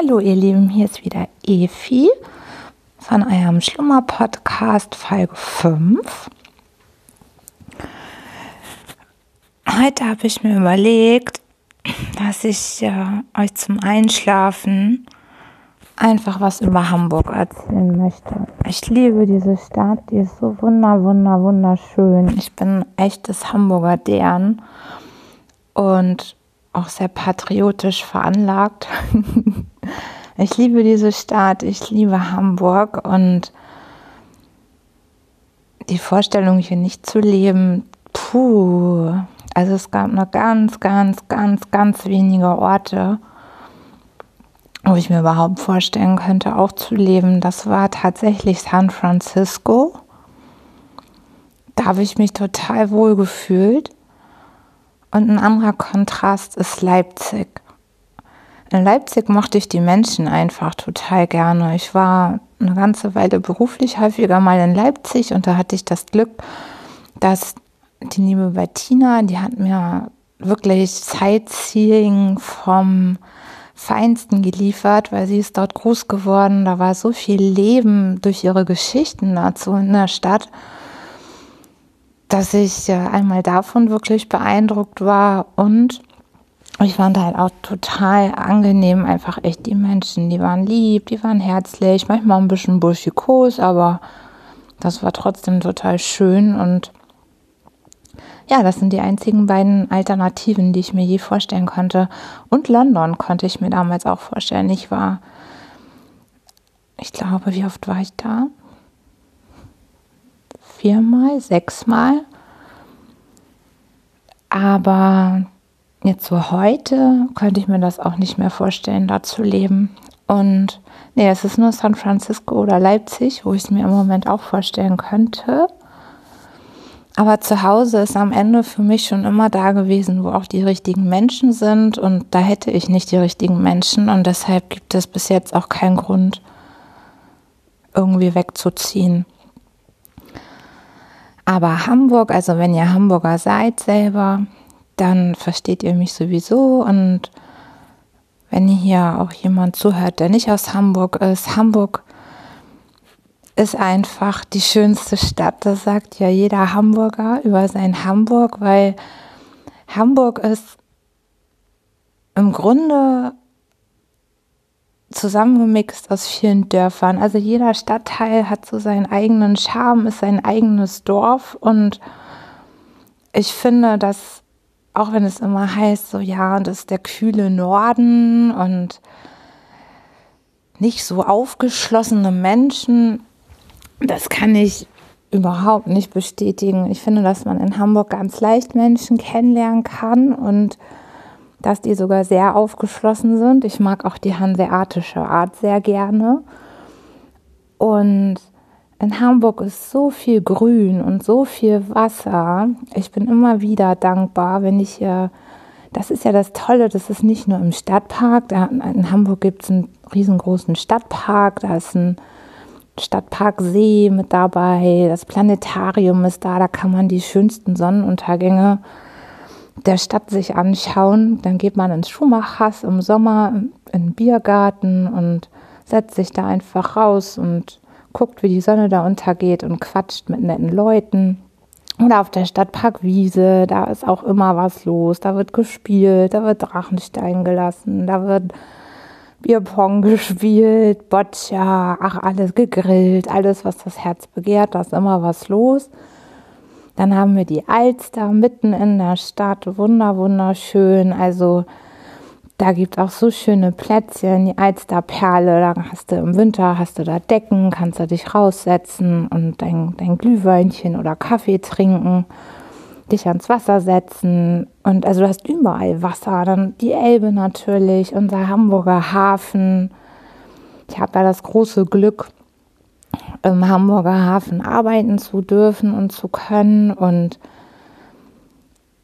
Hallo ihr Lieben, hier ist wieder Efi von eurem Schlummer-Podcast Folge 5. Heute habe ich mir überlegt, dass ich äh, euch zum Einschlafen einfach was über Hamburg erzählen möchte. Ich liebe diese Stadt, die ist so wunder, wunder, wunderschön. Ich bin echtes Hamburger Dern und auch sehr patriotisch veranlagt. ich liebe diese Stadt, ich liebe Hamburg und die Vorstellung, hier nicht zu leben, puh. Also es gab nur ganz, ganz, ganz, ganz wenige Orte, wo ich mir überhaupt vorstellen könnte, auch zu leben. Das war tatsächlich San Francisco. Da habe ich mich total wohl gefühlt. Und ein anderer Kontrast ist Leipzig. In Leipzig mochte ich die Menschen einfach total gerne. Ich war eine ganze Weile beruflich häufiger mal in Leipzig und da hatte ich das Glück, dass die liebe Bettina, die hat mir wirklich Sightseeing vom Feinsten geliefert, weil sie ist dort groß geworden. Da war so viel Leben durch ihre Geschichten dazu in der Stadt dass ich einmal davon wirklich beeindruckt war und ich fand halt auch total angenehm, einfach echt die Menschen, die waren lieb, die waren herzlich, manchmal ein bisschen burschikos, aber das war trotzdem total schön und ja, das sind die einzigen beiden Alternativen, die ich mir je vorstellen konnte. Und London konnte ich mir damals auch vorstellen. Ich war, ich glaube, wie oft war ich da? viermal, sechsmal. Aber jetzt so heute könnte ich mir das auch nicht mehr vorstellen, da zu leben. Und nee, es ist nur San Francisco oder Leipzig, wo ich es mir im Moment auch vorstellen könnte. Aber zu Hause ist am Ende für mich schon immer da gewesen, wo auch die richtigen Menschen sind. Und da hätte ich nicht die richtigen Menschen. Und deshalb gibt es bis jetzt auch keinen Grund, irgendwie wegzuziehen. Aber Hamburg, also wenn ihr Hamburger seid selber, dann versteht ihr mich sowieso. Und wenn hier auch jemand zuhört, der nicht aus Hamburg ist, Hamburg ist einfach die schönste Stadt. Das sagt ja jeder Hamburger über sein Hamburg, weil Hamburg ist im Grunde zusammengemixt aus vielen Dörfern. Also jeder Stadtteil hat so seinen eigenen Charme, ist sein eigenes Dorf und ich finde, dass auch wenn es immer heißt, so ja, das ist der kühle Norden und nicht so aufgeschlossene Menschen, das kann ich überhaupt nicht bestätigen. Ich finde, dass man in Hamburg ganz leicht Menschen kennenlernen kann und dass die sogar sehr aufgeschlossen sind. Ich mag auch die hanseatische Art sehr gerne. Und in Hamburg ist so viel Grün und so viel Wasser. Ich bin immer wieder dankbar, wenn ich hier. Das ist ja das Tolle, das ist nicht nur im Stadtpark. In Hamburg gibt es einen riesengroßen Stadtpark. Da ist ein Stadtparksee mit dabei. Das Planetarium ist da. Da kann man die schönsten Sonnenuntergänge der Stadt sich anschauen. Dann geht man ins Schumachhaus im Sommer in den Biergarten und setzt sich da einfach raus und guckt, wie die Sonne da untergeht und quatscht mit netten Leuten. Oder auf der Stadtparkwiese, da ist auch immer was los. Da wird gespielt, da wird Drachenstein gelassen, da wird Bierpong gespielt, Boccia, ach alles gegrillt, alles, was das Herz begehrt, da ist immer was los. Dann haben wir die Alster mitten in der Stadt, wunder, wunderschön. Also da gibt auch so schöne Plätzchen, die Alsterperle. Da hast du im Winter, hast du da Decken, kannst du dich raussetzen und dein, dein Glühweinchen oder Kaffee trinken, dich ans Wasser setzen. Und also du hast überall Wasser. Dann die Elbe natürlich, unser Hamburger Hafen. Ich habe ja das große Glück, im Hamburger Hafen arbeiten zu dürfen und zu können. Und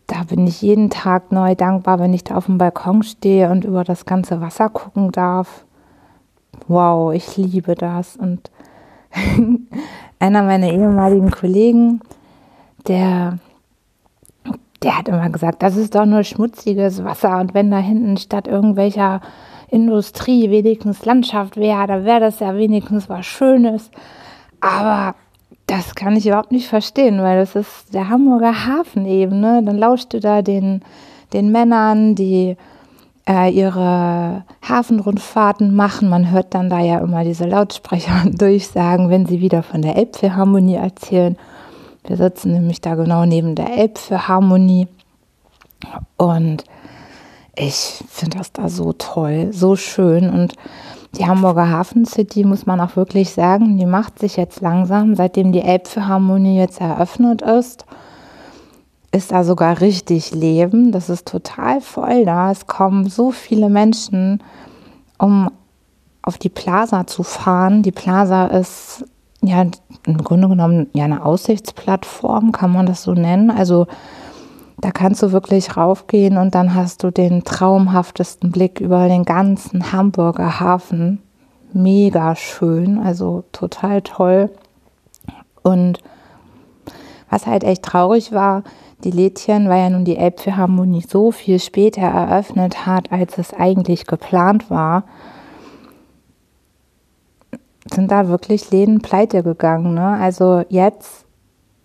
da bin ich jeden Tag neu dankbar, wenn ich da auf dem Balkon stehe und über das ganze Wasser gucken darf. Wow, ich liebe das. Und einer meiner ehemaligen Kollegen, der, der hat immer gesagt, das ist doch nur schmutziges Wasser und wenn da hinten statt irgendwelcher Industrie wenigstens Landschaft wäre, dann wäre das ja wenigstens was Schönes. Aber das kann ich überhaupt nicht verstehen, weil das ist der Hamburger Hafen eben. Ne? Dann lauscht du da den, den Männern, die äh, ihre Hafenrundfahrten machen. Man hört dann da ja immer diese Lautsprecher durchsagen, wenn sie wieder von der Elbphilharmonie erzählen. Wir sitzen nämlich da genau neben der Elbphilharmonie und ich finde das da so toll, so schön und die Hamburger Hafen City, muss man auch wirklich sagen, die macht sich jetzt langsam, seitdem die Elbphilharmonie jetzt eröffnet ist, ist da sogar richtig Leben. Das ist total voll da. Es kommen so viele Menschen, um auf die Plaza zu fahren. Die Plaza ist ja im Grunde genommen ja eine Aussichtsplattform, kann man das so nennen. Also da kannst du wirklich raufgehen und dann hast du den traumhaftesten Blick über den ganzen Hamburger Hafen. Mega schön, also total toll. Und was halt echt traurig war, die Lädchen, weil ja nun die Elbphilharmonie so viel später eröffnet hat, als es eigentlich geplant war, sind da wirklich Läden pleite gegangen. Ne? Also jetzt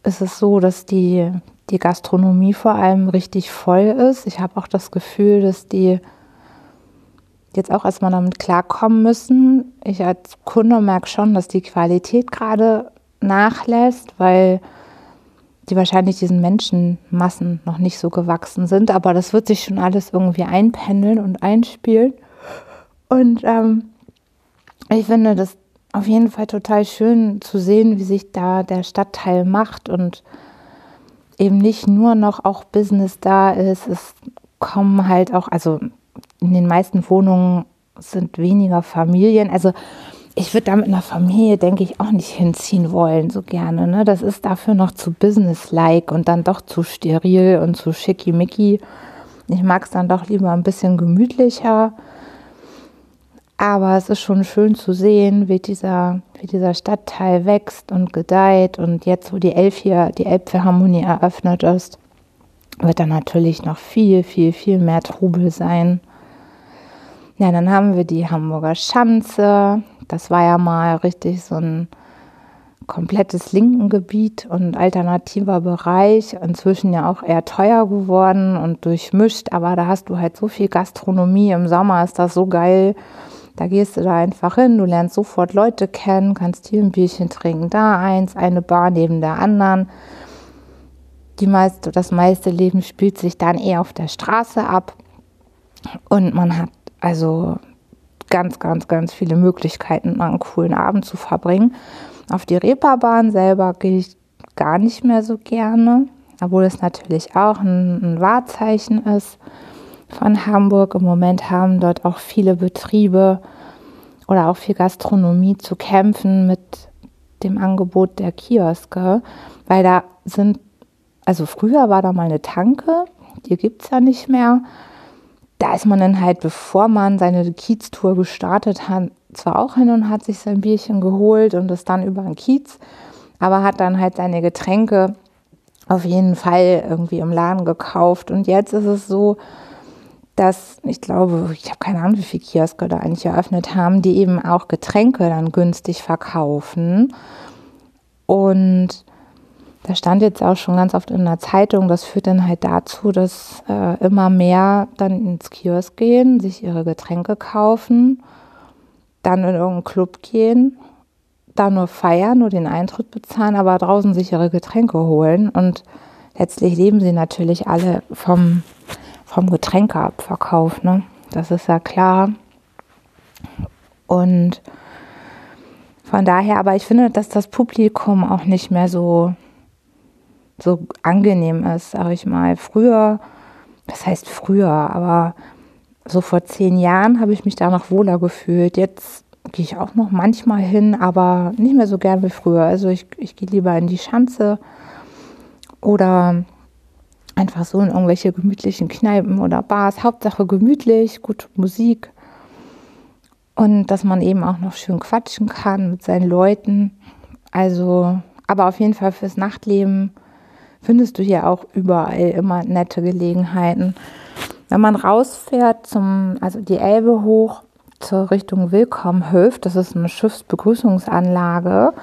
ist es so, dass die, die Gastronomie vor allem richtig voll ist. Ich habe auch das Gefühl, dass die jetzt auch erstmal damit klarkommen müssen. Ich als Kunde merke schon, dass die Qualität gerade nachlässt, weil die wahrscheinlich diesen Menschenmassen noch nicht so gewachsen sind. Aber das wird sich schon alles irgendwie einpendeln und einspielen. Und ähm, ich finde das auf jeden Fall total schön zu sehen, wie sich da der Stadtteil macht und eben nicht nur noch auch Business da ist. Es kommen halt auch, also in den meisten Wohnungen sind weniger Familien. Also ich würde da mit einer Familie, denke ich, auch nicht hinziehen wollen, so gerne. Ne? Das ist dafür noch zu businesslike und dann doch zu steril und zu schickimicki. Ich mag es dann doch lieber ein bisschen gemütlicher. Aber es ist schon schön zu sehen, wie dieser, wie dieser Stadtteil wächst und gedeiht. Und jetzt, wo die Elf hier, die Elbphilharmonie eröffnet ist, wird da natürlich noch viel, viel, viel mehr Trubel sein. Ja, dann haben wir die Hamburger Schanze. Das war ja mal richtig so ein komplettes Linkengebiet und alternativer Bereich. Inzwischen ja auch eher teuer geworden und durchmischt. Aber da hast du halt so viel Gastronomie. Im Sommer ist das so geil. Da gehst du da einfach hin, du lernst sofort Leute kennen, kannst hier ein Bierchen trinken, da eins, eine Bar neben der anderen. Die meiste, das meiste Leben spielt sich dann eher auf der Straße ab. Und man hat also ganz, ganz, ganz viele Möglichkeiten, einen coolen Abend zu verbringen. Auf die Reeperbahn selber gehe ich gar nicht mehr so gerne, obwohl es natürlich auch ein, ein Wahrzeichen ist von Hamburg. Im Moment haben dort auch viele Betriebe oder auch viel Gastronomie zu kämpfen mit dem Angebot der Kioske, weil da sind, also früher war da mal eine Tanke, die gibt es ja nicht mehr da ist man dann halt, bevor man seine Kieztour gestartet hat, zwar auch hin und hat sich sein Bierchen geholt und ist dann über den Kiez, aber hat dann halt seine Getränke auf jeden Fall irgendwie im Laden gekauft. Und jetzt ist es so, dass ich glaube, ich habe keine Ahnung, wie viele Kioske da eigentlich eröffnet haben, die eben auch Getränke dann günstig verkaufen. Und da stand jetzt auch schon ganz oft in der Zeitung, das führt dann halt dazu, dass äh, immer mehr dann ins Kiosk gehen, sich ihre Getränke kaufen, dann in irgendeinen Club gehen, da nur feiern, nur den Eintritt bezahlen, aber draußen sich ihre Getränke holen. Und letztlich leben sie natürlich alle vom, vom Getränkeabverkauf, ne? Das ist ja klar. Und von daher, aber ich finde, dass das Publikum auch nicht mehr so so angenehm ist, sage ich mal. Früher, das heißt früher, aber so vor zehn Jahren habe ich mich da noch wohler gefühlt. Jetzt gehe ich auch noch manchmal hin, aber nicht mehr so gern wie früher. Also ich, ich gehe lieber in die Schanze oder einfach so in irgendwelche gemütlichen Kneipen oder Bars. Hauptsache gemütlich, gute Musik und dass man eben auch noch schön quatschen kann mit seinen Leuten. Also, aber auf jeden Fall fürs Nachtleben findest du hier auch überall immer nette Gelegenheiten. Wenn man rausfährt zum, also die Elbe hoch zur Richtung Willkommenhöf, das ist eine Schiffsbegrüßungsanlage.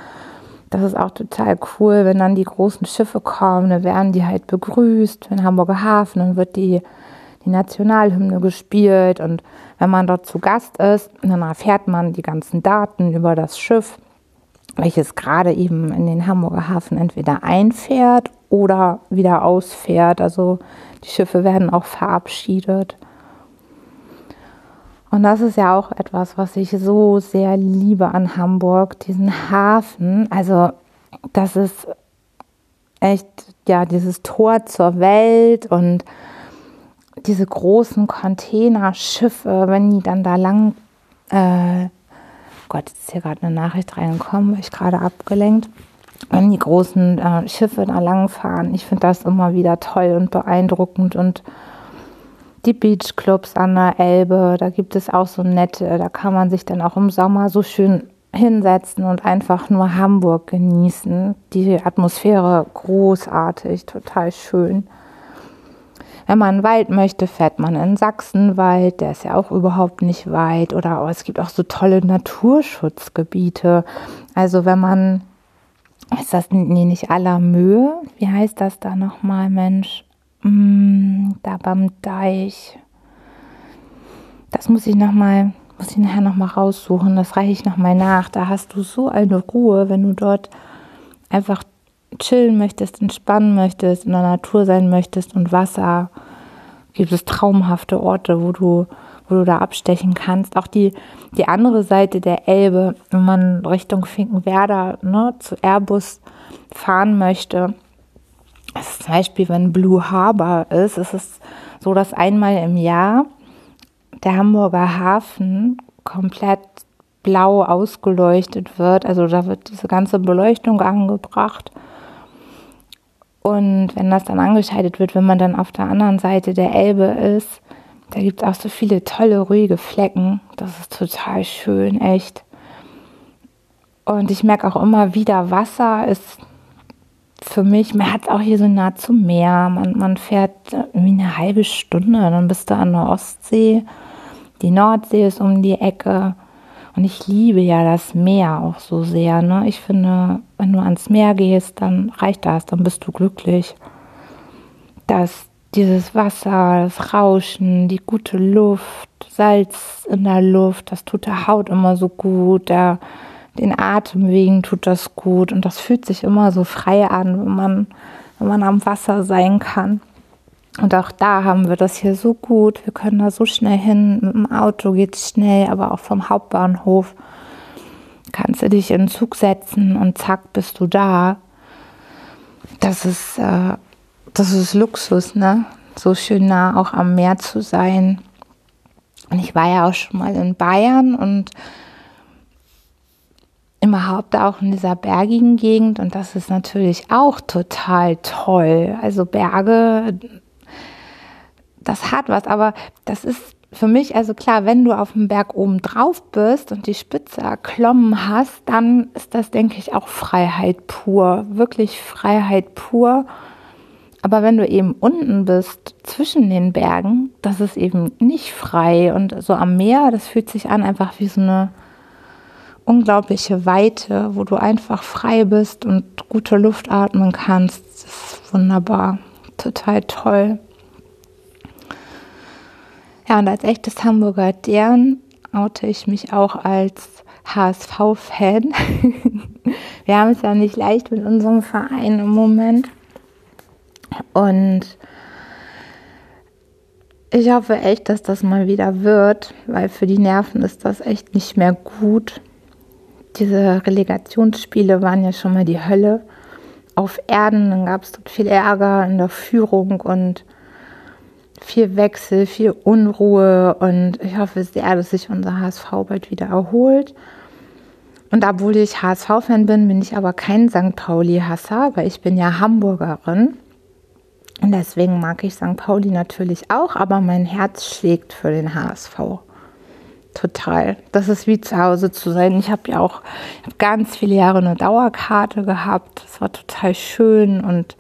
Das ist auch total cool, wenn dann die großen Schiffe kommen, dann werden die halt begrüßt. In Hamburger Hafen, dann wird die, die Nationalhymne gespielt und wenn man dort zu Gast ist, dann erfährt man die ganzen Daten über das Schiff, welches gerade eben in den Hamburger Hafen entweder einfährt oder wieder ausfährt. Also die Schiffe werden auch verabschiedet. Und das ist ja auch etwas, was ich so sehr liebe an Hamburg, diesen Hafen. Also das ist echt, ja, dieses Tor zur Welt und diese großen Containerschiffe, wenn die dann da lang, äh, Gott, jetzt ist hier gerade eine Nachricht reingekommen, war ich gerade abgelenkt wenn die großen äh, Schiffe da langfahren. Ich finde das immer wieder toll und beeindruckend und die Beachclubs an der Elbe, da gibt es auch so nette, da kann man sich dann auch im Sommer so schön hinsetzen und einfach nur Hamburg genießen. Die Atmosphäre großartig, total schön. Wenn man Wald möchte, fährt man in Sachsenwald, der ist ja auch überhaupt nicht weit. Oder oh, es gibt auch so tolle Naturschutzgebiete. Also wenn man ist das nee, nicht aller Mühe? Wie heißt das da nochmal, Mensch? Mm, da beim Deich. Das muss ich nochmal, muss ich nachher nochmal raussuchen. Das reiche ich nochmal nach. Da hast du so eine Ruhe, wenn du dort einfach chillen möchtest, entspannen möchtest, in der Natur sein möchtest und Wasser. Gibt es traumhafte Orte, wo du wo du da abstechen kannst. Auch die, die andere Seite der Elbe, wenn man Richtung Finkenwerder ne, zu Airbus fahren möchte, ist zum Beispiel, wenn Blue Harbor ist, ist es so, dass einmal im Jahr der Hamburger Hafen komplett blau ausgeleuchtet wird. Also da wird diese ganze Beleuchtung angebracht. Und wenn das dann angeschaltet wird, wenn man dann auf der anderen Seite der Elbe ist, da gibt es auch so viele tolle, ruhige Flecken. Das ist total schön, echt. Und ich merke auch immer wieder, Wasser ist für mich, man hat auch hier so nah zum Meer. Man, man fährt irgendwie eine halbe Stunde, dann bist du an der Ostsee. Die Nordsee ist um die Ecke. Und ich liebe ja das Meer auch so sehr. Ne? Ich finde, wenn du ans Meer gehst, dann reicht das, dann bist du glücklich. Das dieses Wasser, das Rauschen, die gute Luft, Salz in der Luft, das tut der Haut immer so gut, der, den Atem wegen tut das gut und das fühlt sich immer so frei an, wenn man, wenn man am Wasser sein kann. Und auch da haben wir das hier so gut. Wir können da so schnell hin. Mit dem Auto geht es schnell, aber auch vom Hauptbahnhof kannst du dich in den Zug setzen und zack bist du da. Das ist äh, das ist Luxus, ne? So schön nah auch am Meer zu sein. Und ich war ja auch schon mal in Bayern und überhaupt auch in dieser bergigen Gegend und das ist natürlich auch total toll. Also Berge, das hat was, aber das ist für mich, also klar, wenn du auf dem Berg oben drauf bist und die Spitze erklommen hast, dann ist das, denke ich, auch Freiheit pur, wirklich Freiheit pur. Aber wenn du eben unten bist, zwischen den Bergen, das ist eben nicht frei. Und so am Meer, das fühlt sich an einfach wie so eine unglaubliche Weite, wo du einfach frei bist und gute Luft atmen kannst. Das ist wunderbar, total toll. Ja, und als echtes Hamburger Dern oute ich mich auch als HSV-Fan. Wir haben es ja nicht leicht mit unserem Verein im Moment. Und ich hoffe echt, dass das mal wieder wird, weil für die Nerven ist das echt nicht mehr gut. Diese Relegationsspiele waren ja schon mal die Hölle auf Erden. Dann gab es dort viel Ärger in der Führung und viel Wechsel, viel Unruhe. Und ich hoffe sehr, dass sich unser HSV bald wieder erholt. Und obwohl ich HSV-Fan bin, bin ich aber kein St. Pauli-Hasser, weil ich bin ja Hamburgerin. Und deswegen mag ich St. Pauli natürlich auch, aber mein Herz schlägt für den HSV. Total. Das ist wie zu Hause zu sein. Ich habe ja auch hab ganz viele Jahre eine Dauerkarte gehabt. Das war total schön und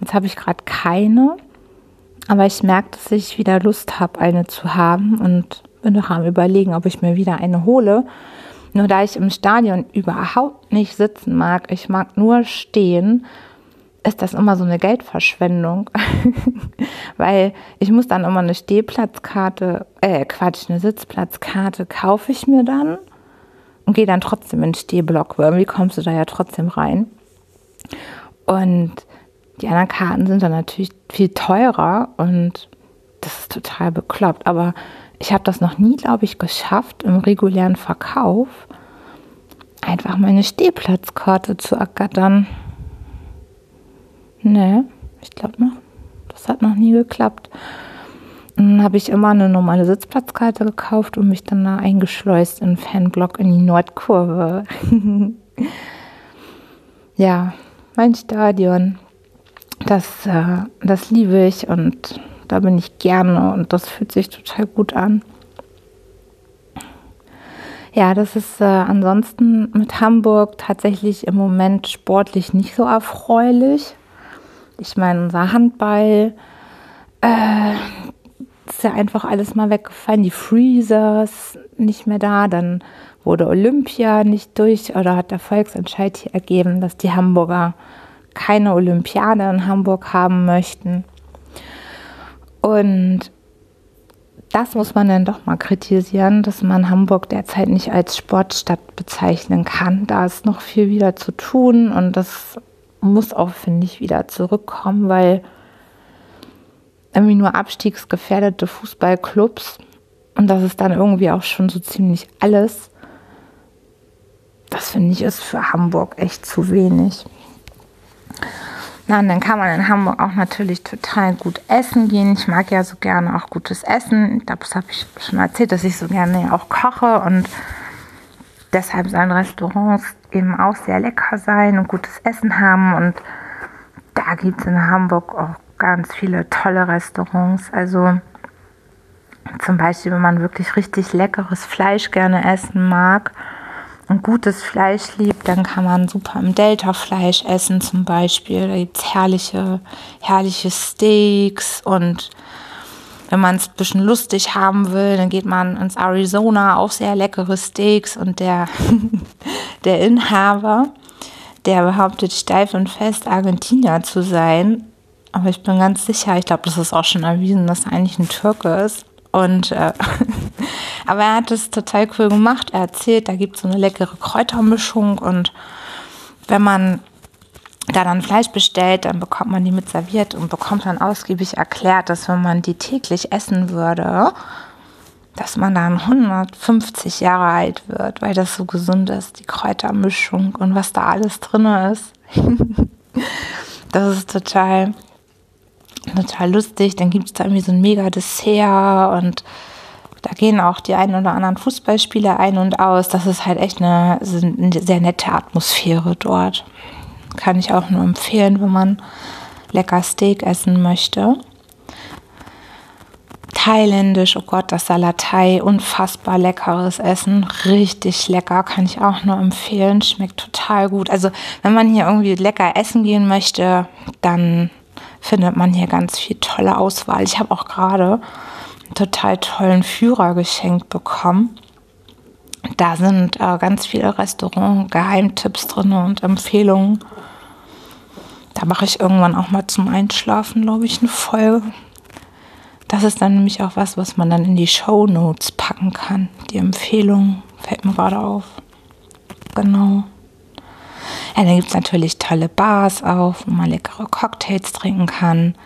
Jetzt habe ich gerade keine, aber ich merke, dass ich wieder Lust habe, eine zu haben und bin noch am Überlegen, ob ich mir wieder eine hole. Nur da ich im Stadion überhaupt nicht sitzen mag, ich mag nur stehen, ist das immer so eine Geldverschwendung. Weil ich muss dann immer eine Stehplatzkarte, äh, Quatsch, eine Sitzplatzkarte kaufe ich mir dann und gehe dann trotzdem in den Stehblock, irgendwie kommst du da ja trotzdem rein. Und die anderen Karten sind dann natürlich viel teurer und das ist total bekloppt. Aber ich habe das noch nie, glaube ich, geschafft, im regulären Verkauf einfach meine Stehplatzkarte zu ergattern. Nee, ich glaube noch, das hat noch nie geklappt. Dann habe ich immer eine normale Sitzplatzkarte gekauft und mich dann da eingeschleust in Fanblock in die Nordkurve. ja, mein Stadion, das, äh, das liebe ich und da bin ich gerne und das fühlt sich total gut an. Ja, das ist äh, ansonsten mit Hamburg tatsächlich im Moment sportlich nicht so erfreulich. Ich meine, unser Handball äh, ist ja einfach alles mal weggefallen. Die Freezers nicht mehr da. Dann wurde Olympia nicht durch oder hat der Volksentscheid hier ergeben, dass die Hamburger keine Olympiade in Hamburg haben möchten. Und das muss man dann doch mal kritisieren, dass man Hamburg derzeit nicht als Sportstadt bezeichnen kann. Da ist noch viel wieder zu tun und das muss auch, finde ich, wieder zurückkommen, weil irgendwie nur abstiegsgefährdete Fußballclubs und das ist dann irgendwie auch schon so ziemlich alles. Das finde ich ist für Hamburg echt zu wenig. Na, und dann kann man in Hamburg auch natürlich total gut essen gehen. Ich mag ja so gerne auch gutes Essen. Das habe ich schon erzählt, dass ich so gerne auch koche und deshalb sollen Restaurants eben auch sehr lecker sein und gutes Essen haben. Und da gibt es in Hamburg auch ganz viele tolle Restaurants. Also zum Beispiel, wenn man wirklich richtig leckeres Fleisch gerne essen mag und gutes Fleisch liebt, dann kann man super im Delta-Fleisch essen zum Beispiel. Da gibt es herrliche, herrliche Steaks und wenn man es ein bisschen lustig haben will, dann geht man ins Arizona, auch sehr leckere Steaks und der, der Inhaber, der behauptet steif und fest Argentinier zu sein. Aber ich bin ganz sicher, ich glaube, das ist auch schon erwiesen, dass er eigentlich ein Türke ist. Und äh, aber er hat es total cool gemacht. Er erzählt, da gibt es so eine leckere Kräutermischung und wenn man da dann Fleisch bestellt, dann bekommt man die mit serviert und bekommt dann ausgiebig erklärt, dass wenn man die täglich essen würde, dass man dann 150 Jahre alt wird, weil das so gesund ist, die Kräutermischung und was da alles drin ist. das ist total, total lustig. Dann gibt es da irgendwie so ein mega Dessert und da gehen auch die einen oder anderen Fußballspieler ein und aus. Das ist halt echt eine, eine sehr nette Atmosphäre dort. Kann ich auch nur empfehlen, wenn man lecker Steak essen möchte. Thailändisch, oh Gott, das Salatai, unfassbar leckeres Essen, richtig lecker, kann ich auch nur empfehlen, schmeckt total gut. Also wenn man hier irgendwie lecker essen gehen möchte, dann findet man hier ganz viel tolle Auswahl. Ich habe auch gerade einen total tollen Führer geschenkt bekommen. Da sind äh, ganz viele Restaurant-Geheimtipps drin und Empfehlungen. Da mache ich irgendwann auch mal zum Einschlafen, glaube ich, eine Folge. Das ist dann nämlich auch was, was man dann in die Show Notes packen kann. Die Empfehlung fällt mir gerade auf. Genau. Ja, dann gibt es natürlich tolle Bars auch, wo man leckere Cocktails trinken kann.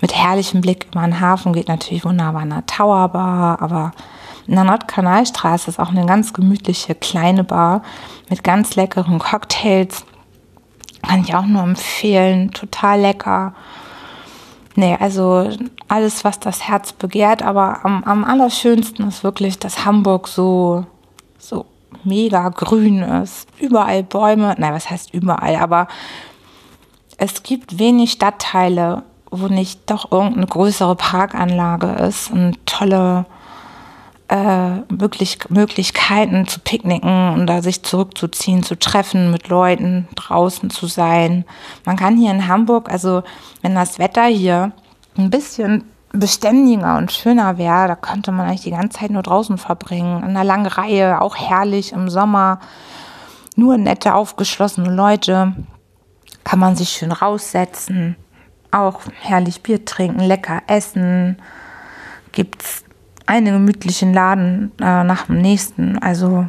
Mit herrlichem Blick über den Hafen geht natürlich wunderbar eine Tower Bar, aber in der Nordkanalstraße ist auch eine ganz gemütliche kleine Bar mit ganz leckeren Cocktails. Kann ich auch nur empfehlen. Total lecker. Nee, also alles, was das Herz begehrt, aber am, am allerschönsten ist wirklich, dass Hamburg so, so mega grün ist. Überall Bäume. Nein, was heißt überall? Aber es gibt wenig Stadtteile, wo nicht doch irgendeine größere Parkanlage ist und tolle äh, möglich, Möglichkeiten zu picknicken und da sich zurückzuziehen, zu treffen, mit Leuten draußen zu sein. Man kann hier in Hamburg, also wenn das Wetter hier ein bisschen beständiger und schöner wäre, da könnte man eigentlich die ganze Zeit nur draußen verbringen. In einer langen Reihe, auch herrlich im Sommer. Nur nette, aufgeschlossene Leute. Kann man sich schön raussetzen. Auch herrlich Bier trinken, lecker essen. Gibt's einen gemütlichen Laden äh, nach dem nächsten. Also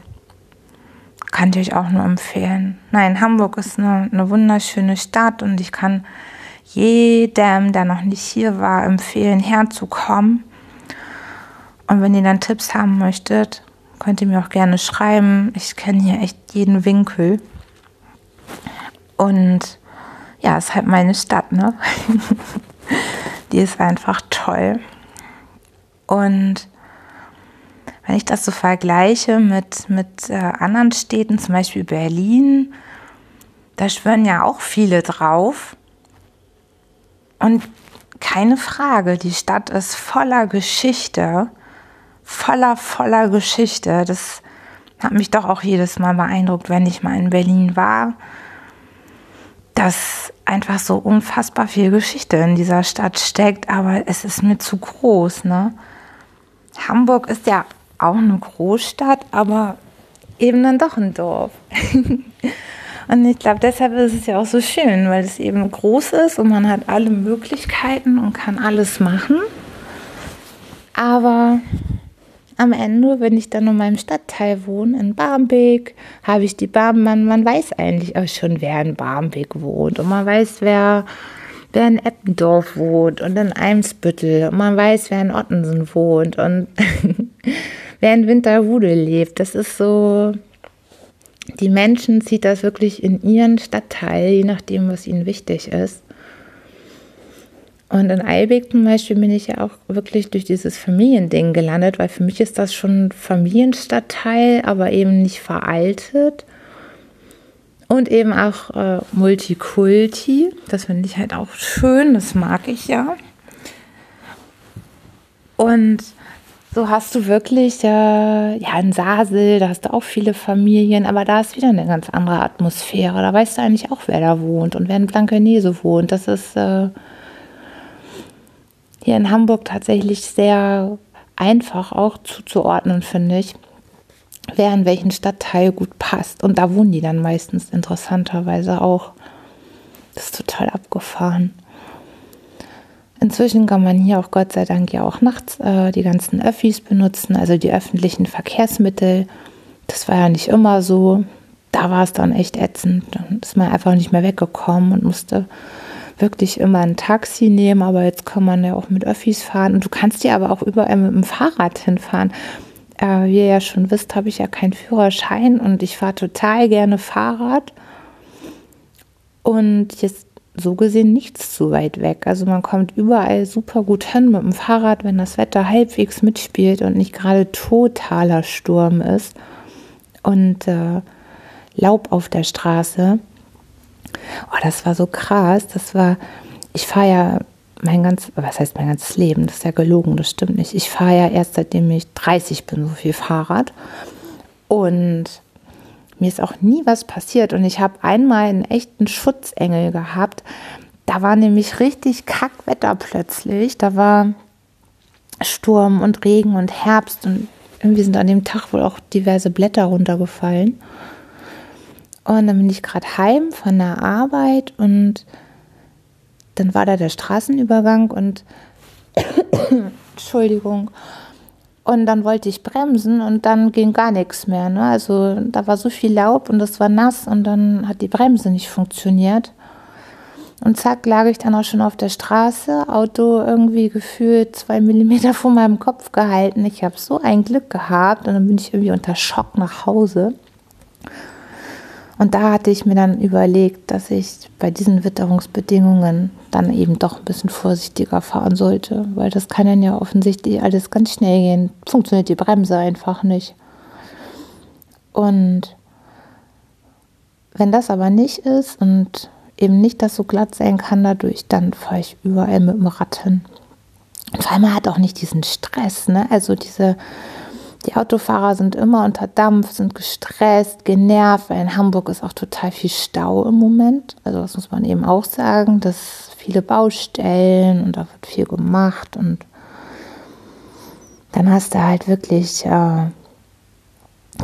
kann ich euch auch nur empfehlen. Nein, Hamburg ist eine, eine wunderschöne Stadt und ich kann jedem, der noch nicht hier war, empfehlen, herzukommen. Und wenn ihr dann Tipps haben möchtet, könnt ihr mir auch gerne schreiben. Ich kenne hier echt jeden Winkel. Und ja, ist halt meine Stadt, ne? Die ist einfach toll. Und wenn ich das so vergleiche mit, mit äh, anderen Städten, zum Beispiel Berlin, da schwören ja auch viele drauf. Und keine Frage, die Stadt ist voller Geschichte, voller, voller Geschichte. Das hat mich doch auch jedes Mal beeindruckt, wenn ich mal in Berlin war, dass einfach so unfassbar viel Geschichte in dieser Stadt steckt, aber es ist mir zu groß. Ne? Hamburg ist ja auch eine Großstadt, aber eben dann doch ein Dorf. Und ich glaube, deshalb ist es ja auch so schön, weil es eben groß ist und man hat alle Möglichkeiten und kann alles machen. Aber am Ende, wenn ich dann in meinem Stadtteil wohne, in Barmbek, habe ich die Barm, man, man weiß eigentlich auch schon, wer in Barmbek wohnt und man weiß, wer, wer in Eppendorf wohnt und in Eimsbüttel und man weiß, wer in Ottensen wohnt und wer in Winterhude lebt. Das ist so, die Menschen zieht das wirklich in ihren Stadtteil, je nachdem, was ihnen wichtig ist. Und in Eilbeck zum Beispiel bin ich ja auch wirklich durch dieses Familiending gelandet, weil für mich ist das schon ein Familienstadtteil, aber eben nicht veraltet. Und eben auch äh, Multikulti. Das finde ich halt auch schön, das mag ich ja. Und so hast du wirklich, äh, ja, in Sasel, da hast du auch viele Familien, aber da ist wieder eine ganz andere Atmosphäre. Da weißt du eigentlich auch, wer da wohnt und wer in Blankenese wohnt. Das ist äh, hier in Hamburg tatsächlich sehr einfach auch zuzuordnen, finde ich, wer in welchen Stadtteil gut passt. Und da wohnen die dann meistens interessanterweise auch. Das ist total abgefahren. Inzwischen kann man hier auch Gott sei Dank ja auch nachts äh, die ganzen Öffis benutzen, also die öffentlichen Verkehrsmittel. Das war ja nicht immer so. Da war es dann echt ätzend. Dann ist man einfach nicht mehr weggekommen und musste wirklich immer ein Taxi nehmen. Aber jetzt kann man ja auch mit Öffis fahren. Und du kannst ja aber auch überall mit dem Fahrrad hinfahren. Äh, wie ihr ja schon wisst, habe ich ja keinen Führerschein und ich fahre total gerne Fahrrad. Und jetzt so gesehen nichts zu weit weg. Also man kommt überall super gut hin mit dem Fahrrad, wenn das Wetter halbwegs mitspielt und nicht gerade totaler Sturm ist und äh, Laub auf der Straße. Oh, das war so krass. Das war, ich fahre ja mein ganz, was heißt mein ganzes Leben? Das ist ja gelogen, das stimmt nicht. Ich fahre ja erst seitdem ich 30 bin so viel Fahrrad und mir ist auch nie was passiert und ich habe einmal einen echten Schutzengel gehabt. Da war nämlich richtig Kackwetter plötzlich. Da war Sturm und Regen und Herbst und irgendwie sind an dem Tag wohl auch diverse Blätter runtergefallen. Und dann bin ich gerade heim von der Arbeit und dann war da der Straßenübergang und Entschuldigung. Und dann wollte ich bremsen und dann ging gar nichts mehr. Ne? Also da war so viel Laub und es war nass und dann hat die Bremse nicht funktioniert. Und zack, lag ich dann auch schon auf der Straße, Auto irgendwie gefühlt zwei Millimeter vor meinem Kopf gehalten. Ich habe so ein Glück gehabt und dann bin ich irgendwie unter Schock nach Hause. Und da hatte ich mir dann überlegt, dass ich bei diesen Witterungsbedingungen dann eben doch ein bisschen vorsichtiger fahren sollte, weil das kann dann ja offensichtlich alles ganz schnell gehen. Funktioniert die Bremse einfach nicht. Und wenn das aber nicht ist und eben nicht das so glatt sein kann dadurch, dann fahre ich überall mit dem Rad hin. Und vor allem hat auch nicht diesen Stress, ne? Also diese Die Autofahrer sind immer unter Dampf, sind gestresst, genervt, weil in Hamburg ist auch total viel Stau im Moment. Also das muss man eben auch sagen, dass viele Baustellen und da wird viel gemacht und dann hast du halt wirklich äh,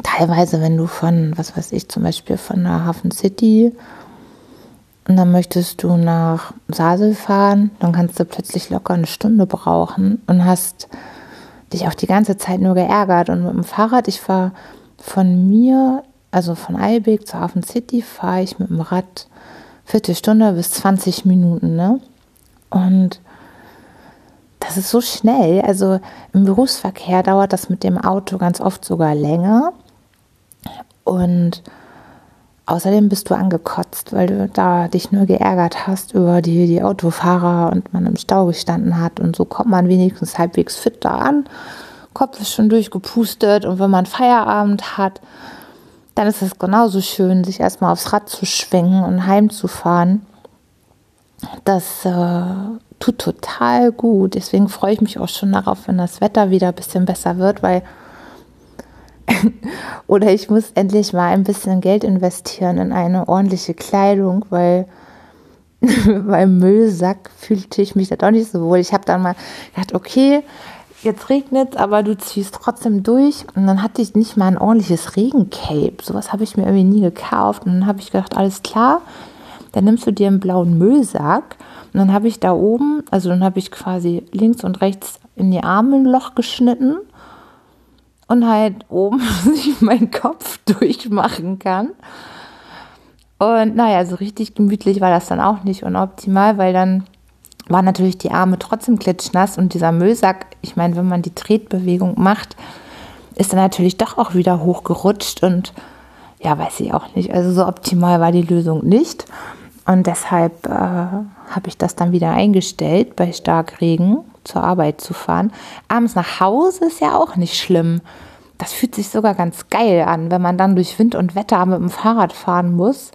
teilweise, wenn du von, was weiß ich, zum Beispiel von der Hafen City und dann möchtest du nach Sasel fahren, dann kannst du plötzlich locker eine Stunde brauchen und hast dich auch die ganze Zeit nur geärgert. Und mit dem Fahrrad, ich fahre von mir, also von Eilbeck zur Hafen City, fahre ich mit dem Rad Viertelstunde bis 20 Minuten. Ne? Und das ist so schnell. Also im Berufsverkehr dauert das mit dem Auto ganz oft sogar länger. Und außerdem bist du angekotzt, weil du da dich nur geärgert hast über die, die Autofahrer und man im Stau gestanden hat. Und so kommt man wenigstens halbwegs fit da an. Kopf ist schon durchgepustet. Und wenn man Feierabend hat, dann ist es genauso schön, sich erstmal aufs Rad zu schwingen und heimzufahren. Das äh, tut total gut. Deswegen freue ich mich auch schon darauf, wenn das Wetter wieder ein bisschen besser wird, weil oder ich muss endlich mal ein bisschen Geld investieren in eine ordentliche Kleidung, weil beim Müllsack fühlte ich mich da doch nicht so wohl. Ich habe dann mal gedacht, okay, jetzt regnet aber du ziehst trotzdem durch. Und dann hatte ich nicht mal ein ordentliches Regencape. Sowas habe ich mir irgendwie nie gekauft. Und dann habe ich gedacht, alles klar, dann nimmst du dir einen blauen Müllsack. Und dann habe ich da oben, also dann habe ich quasi links und rechts in die Arme ein Loch geschnitten und halt oben sich meinen Kopf durchmachen kann. Und naja, so richtig gemütlich war das dann auch nicht und optimal, weil dann waren natürlich die Arme trotzdem klitschnass und dieser Müllsack, ich meine, wenn man die Tretbewegung macht, ist er natürlich doch auch wieder hochgerutscht und ja, weiß ich auch nicht. Also so optimal war die Lösung nicht. Und deshalb äh, habe ich das dann wieder eingestellt bei Starkregen zur Arbeit zu fahren. Abends nach Hause ist ja auch nicht schlimm. Das fühlt sich sogar ganz geil an, wenn man dann durch Wind und Wetter mit dem Fahrrad fahren muss.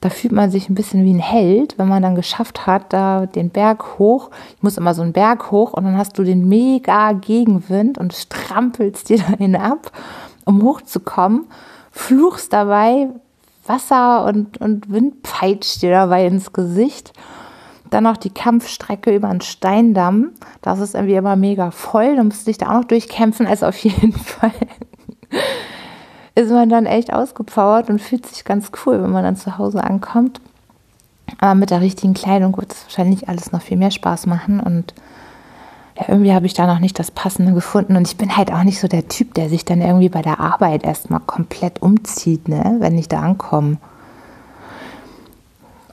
Da fühlt man sich ein bisschen wie ein Held, wenn man dann geschafft hat, da den Berg hoch. Ich muss immer so einen Berg hoch und dann hast du den mega Gegenwind und strampelst dir dahin ab, um hochzukommen. Fluchst dabei, Wasser und, und Wind peitscht dir dabei ins Gesicht. Dann noch die Kampfstrecke über den Steindamm. Das ist irgendwie immer mega voll. Da musst du dich da auch noch durchkämpfen. Also auf jeden Fall ist man dann echt ausgepowert und fühlt sich ganz cool, wenn man dann zu Hause ankommt. Aber mit der richtigen Kleidung wird es wahrscheinlich alles noch viel mehr Spaß machen. Und ja, irgendwie habe ich da noch nicht das Passende gefunden. Und ich bin halt auch nicht so der Typ, der sich dann irgendwie bei der Arbeit erstmal komplett umzieht, ne, wenn ich da ankomme.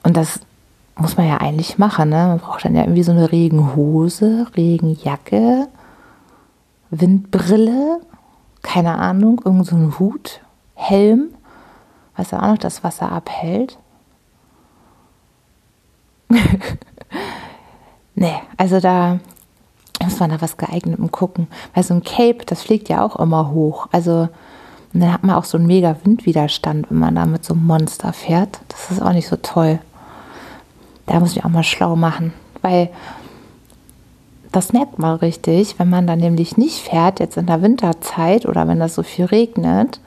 Und das muss man ja eigentlich machen. Ne? Man braucht dann ja irgendwie so eine Regenhose, Regenjacke, Windbrille, keine Ahnung, irgend so Hut, Helm, was ja auch noch das Wasser abhält. nee, also da muss man da was geeignetem gucken. Weil so ein Cape, das fliegt ja auch immer hoch. Also dann hat man auch so einen mega Windwiderstand, wenn man da mit so einem Monster fährt. Das ist auch nicht so toll. Da muss ich auch mal schlau machen, weil das merkt man richtig, wenn man dann nämlich nicht fährt, jetzt in der Winterzeit oder wenn das so viel regnet,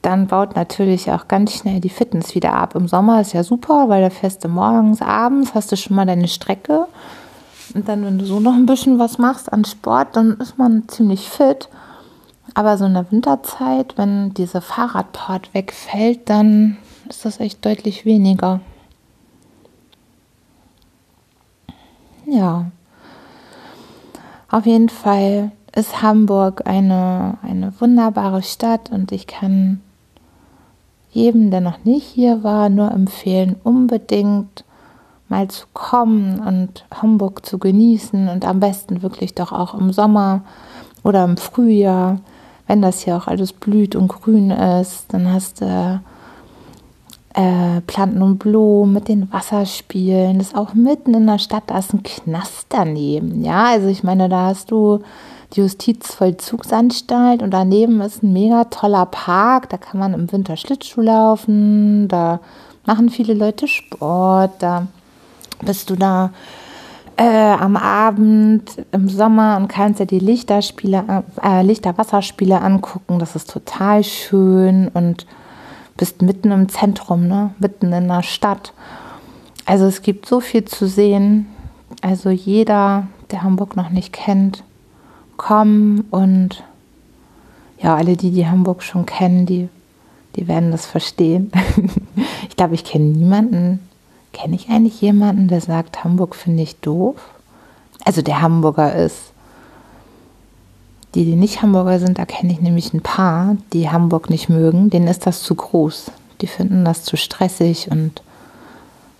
dann baut natürlich auch ganz schnell die Fitness wieder ab. Im Sommer ist ja super, weil da fährst du morgens, abends, hast du schon mal deine Strecke. Und dann, wenn du so noch ein bisschen was machst an Sport, dann ist man ziemlich fit. Aber so in der Winterzeit, wenn diese Fahrradpart wegfällt, dann ist das echt deutlich weniger. Ja. Auf jeden Fall ist Hamburg eine, eine wunderbare Stadt und ich kann jedem, der noch nicht hier war, nur empfehlen, unbedingt mal zu kommen und Hamburg zu genießen und am besten wirklich doch auch im Sommer oder im Frühjahr, wenn das hier auch alles blüht und grün ist, dann hast du äh, Planten und Blumen mit den Wasserspielen. Das ist auch mitten in der Stadt, da ist ein Knast daneben. Ja, also ich meine, da hast du die Justizvollzugsanstalt und daneben ist ein mega toller Park. Da kann man im Winter Schlittschuh laufen, da machen viele Leute Sport, da bist du da äh, am Abend im Sommer und kannst dir die Lichterspiele, äh, Lichterwasserspiele angucken. Das ist total schön und bist mitten im Zentrum, ne? mitten in der Stadt. Also es gibt so viel zu sehen. Also jeder, der Hamburg noch nicht kennt, komm und ja, alle die, die Hamburg schon kennen, die, die werden das verstehen. ich glaube, ich kenne niemanden, Kenne ich eigentlich jemanden, der sagt, Hamburg finde ich doof? Also der Hamburger ist. Die, die nicht Hamburger sind, da kenne ich nämlich ein paar, die Hamburg nicht mögen. Denen ist das zu groß. Die finden das zu stressig und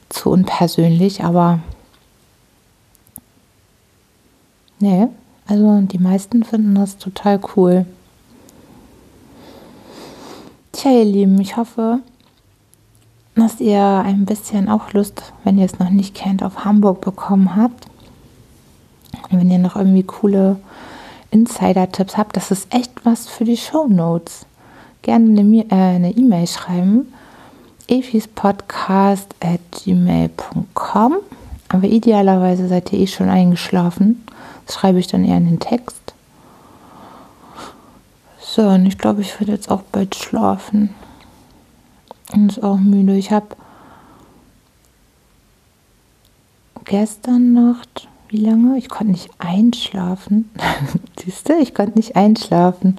zu unpersönlich, aber nee, also die meisten finden das total cool. Tja, ihr Lieben, ich hoffe, dass ihr ein bisschen auch Lust, wenn ihr es noch nicht kennt, auf Hamburg bekommen habt. Und wenn ihr noch irgendwie coole Insider-Tipps habt, das ist echt was für die Show Notes. Gerne eine äh, E-Mail schreiben. efispodcast at gmail.com. Aber idealerweise seid ihr eh schon eingeschlafen. Das schreibe ich dann eher in den Text. So, und ich glaube, ich werde jetzt auch bald schlafen. Und ist auch müde. Ich habe gestern Nacht, wie lange? Ich konnte nicht einschlafen. Siehst du, ich konnte nicht einschlafen.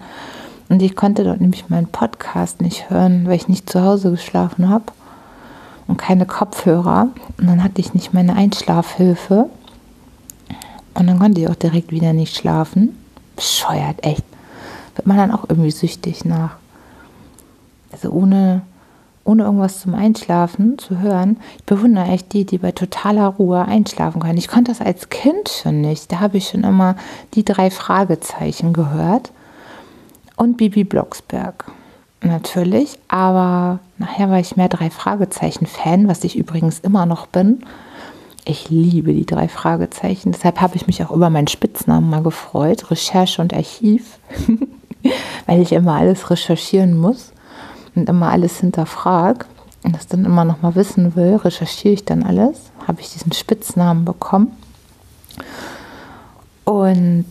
Und ich konnte dort nämlich meinen Podcast nicht hören, weil ich nicht zu Hause geschlafen habe und keine Kopfhörer. Und dann hatte ich nicht meine Einschlafhilfe. Und dann konnte ich auch direkt wieder nicht schlafen. Bescheuert, echt. Wird man dann auch irgendwie süchtig nach. Also ohne ohne irgendwas zum Einschlafen zu hören. Ich bewundere echt die, die bei totaler Ruhe einschlafen können. Ich konnte das als Kind schon nicht. Da habe ich schon immer die drei Fragezeichen gehört. Und Bibi Blocksberg. Natürlich, aber nachher war ich mehr drei Fragezeichen-Fan, was ich übrigens immer noch bin. Ich liebe die drei Fragezeichen. Deshalb habe ich mich auch über meinen Spitznamen mal gefreut, Recherche und Archiv, weil ich immer alles recherchieren muss und immer alles hinterfrage und das dann immer noch mal wissen will, recherchiere ich dann alles, habe ich diesen Spitznamen bekommen. Und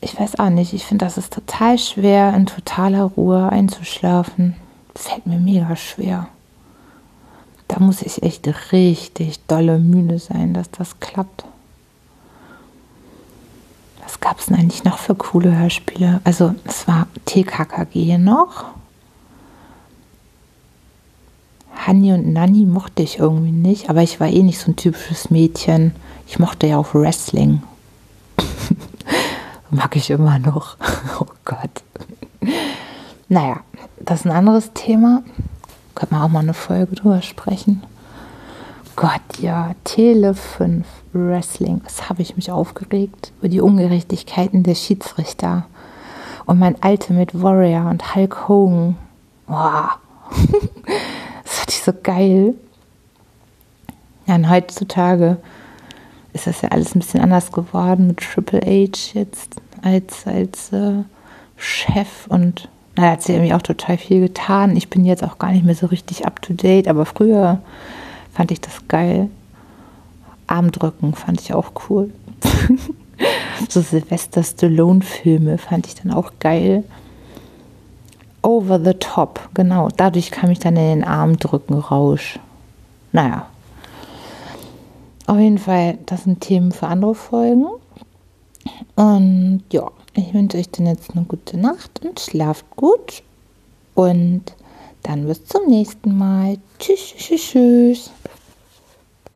ich weiß auch nicht, ich finde, das ist total schwer, in totaler Ruhe einzuschlafen. Fällt mir mega schwer. Da muss ich echt richtig dolle müde sein, dass das klappt. Was gab es denn eigentlich noch für coole Hörspiele? Also es war TKKG noch. Hanni und Nanni mochte ich irgendwie nicht, aber ich war eh nicht so ein typisches Mädchen. Ich mochte ja auch Wrestling. Mag ich immer noch. oh Gott. Naja, das ist ein anderes Thema. Können wir auch mal eine Folge drüber sprechen. Gott, ja, Tele 5 Wrestling. Das habe ich mich aufgeregt über die Ungerechtigkeiten der Schiedsrichter. Und mein Ultimate Warrior und Hulk Hogan. Boah. das fand ich so geil. Ja, und heutzutage ist das ja alles ein bisschen anders geworden mit Triple H jetzt als, als äh, Chef und na, er hat sie irgendwie auch total viel getan. Ich bin jetzt auch gar nicht mehr so richtig up to date, aber früher fand ich das geil. Armdrücken fand ich auch cool. so Sylvester Stallone-Filme fand ich dann auch geil. Over the Top, genau. Dadurch kam ich dann in den Armdrücken-Rausch. Naja. Auf jeden Fall, das sind Themen für andere Folgen. Und ja, ich wünsche euch dann jetzt eine gute Nacht und schlaft gut. Und dann bis zum nächsten Mal. Tschüss, tschüss, tschüss.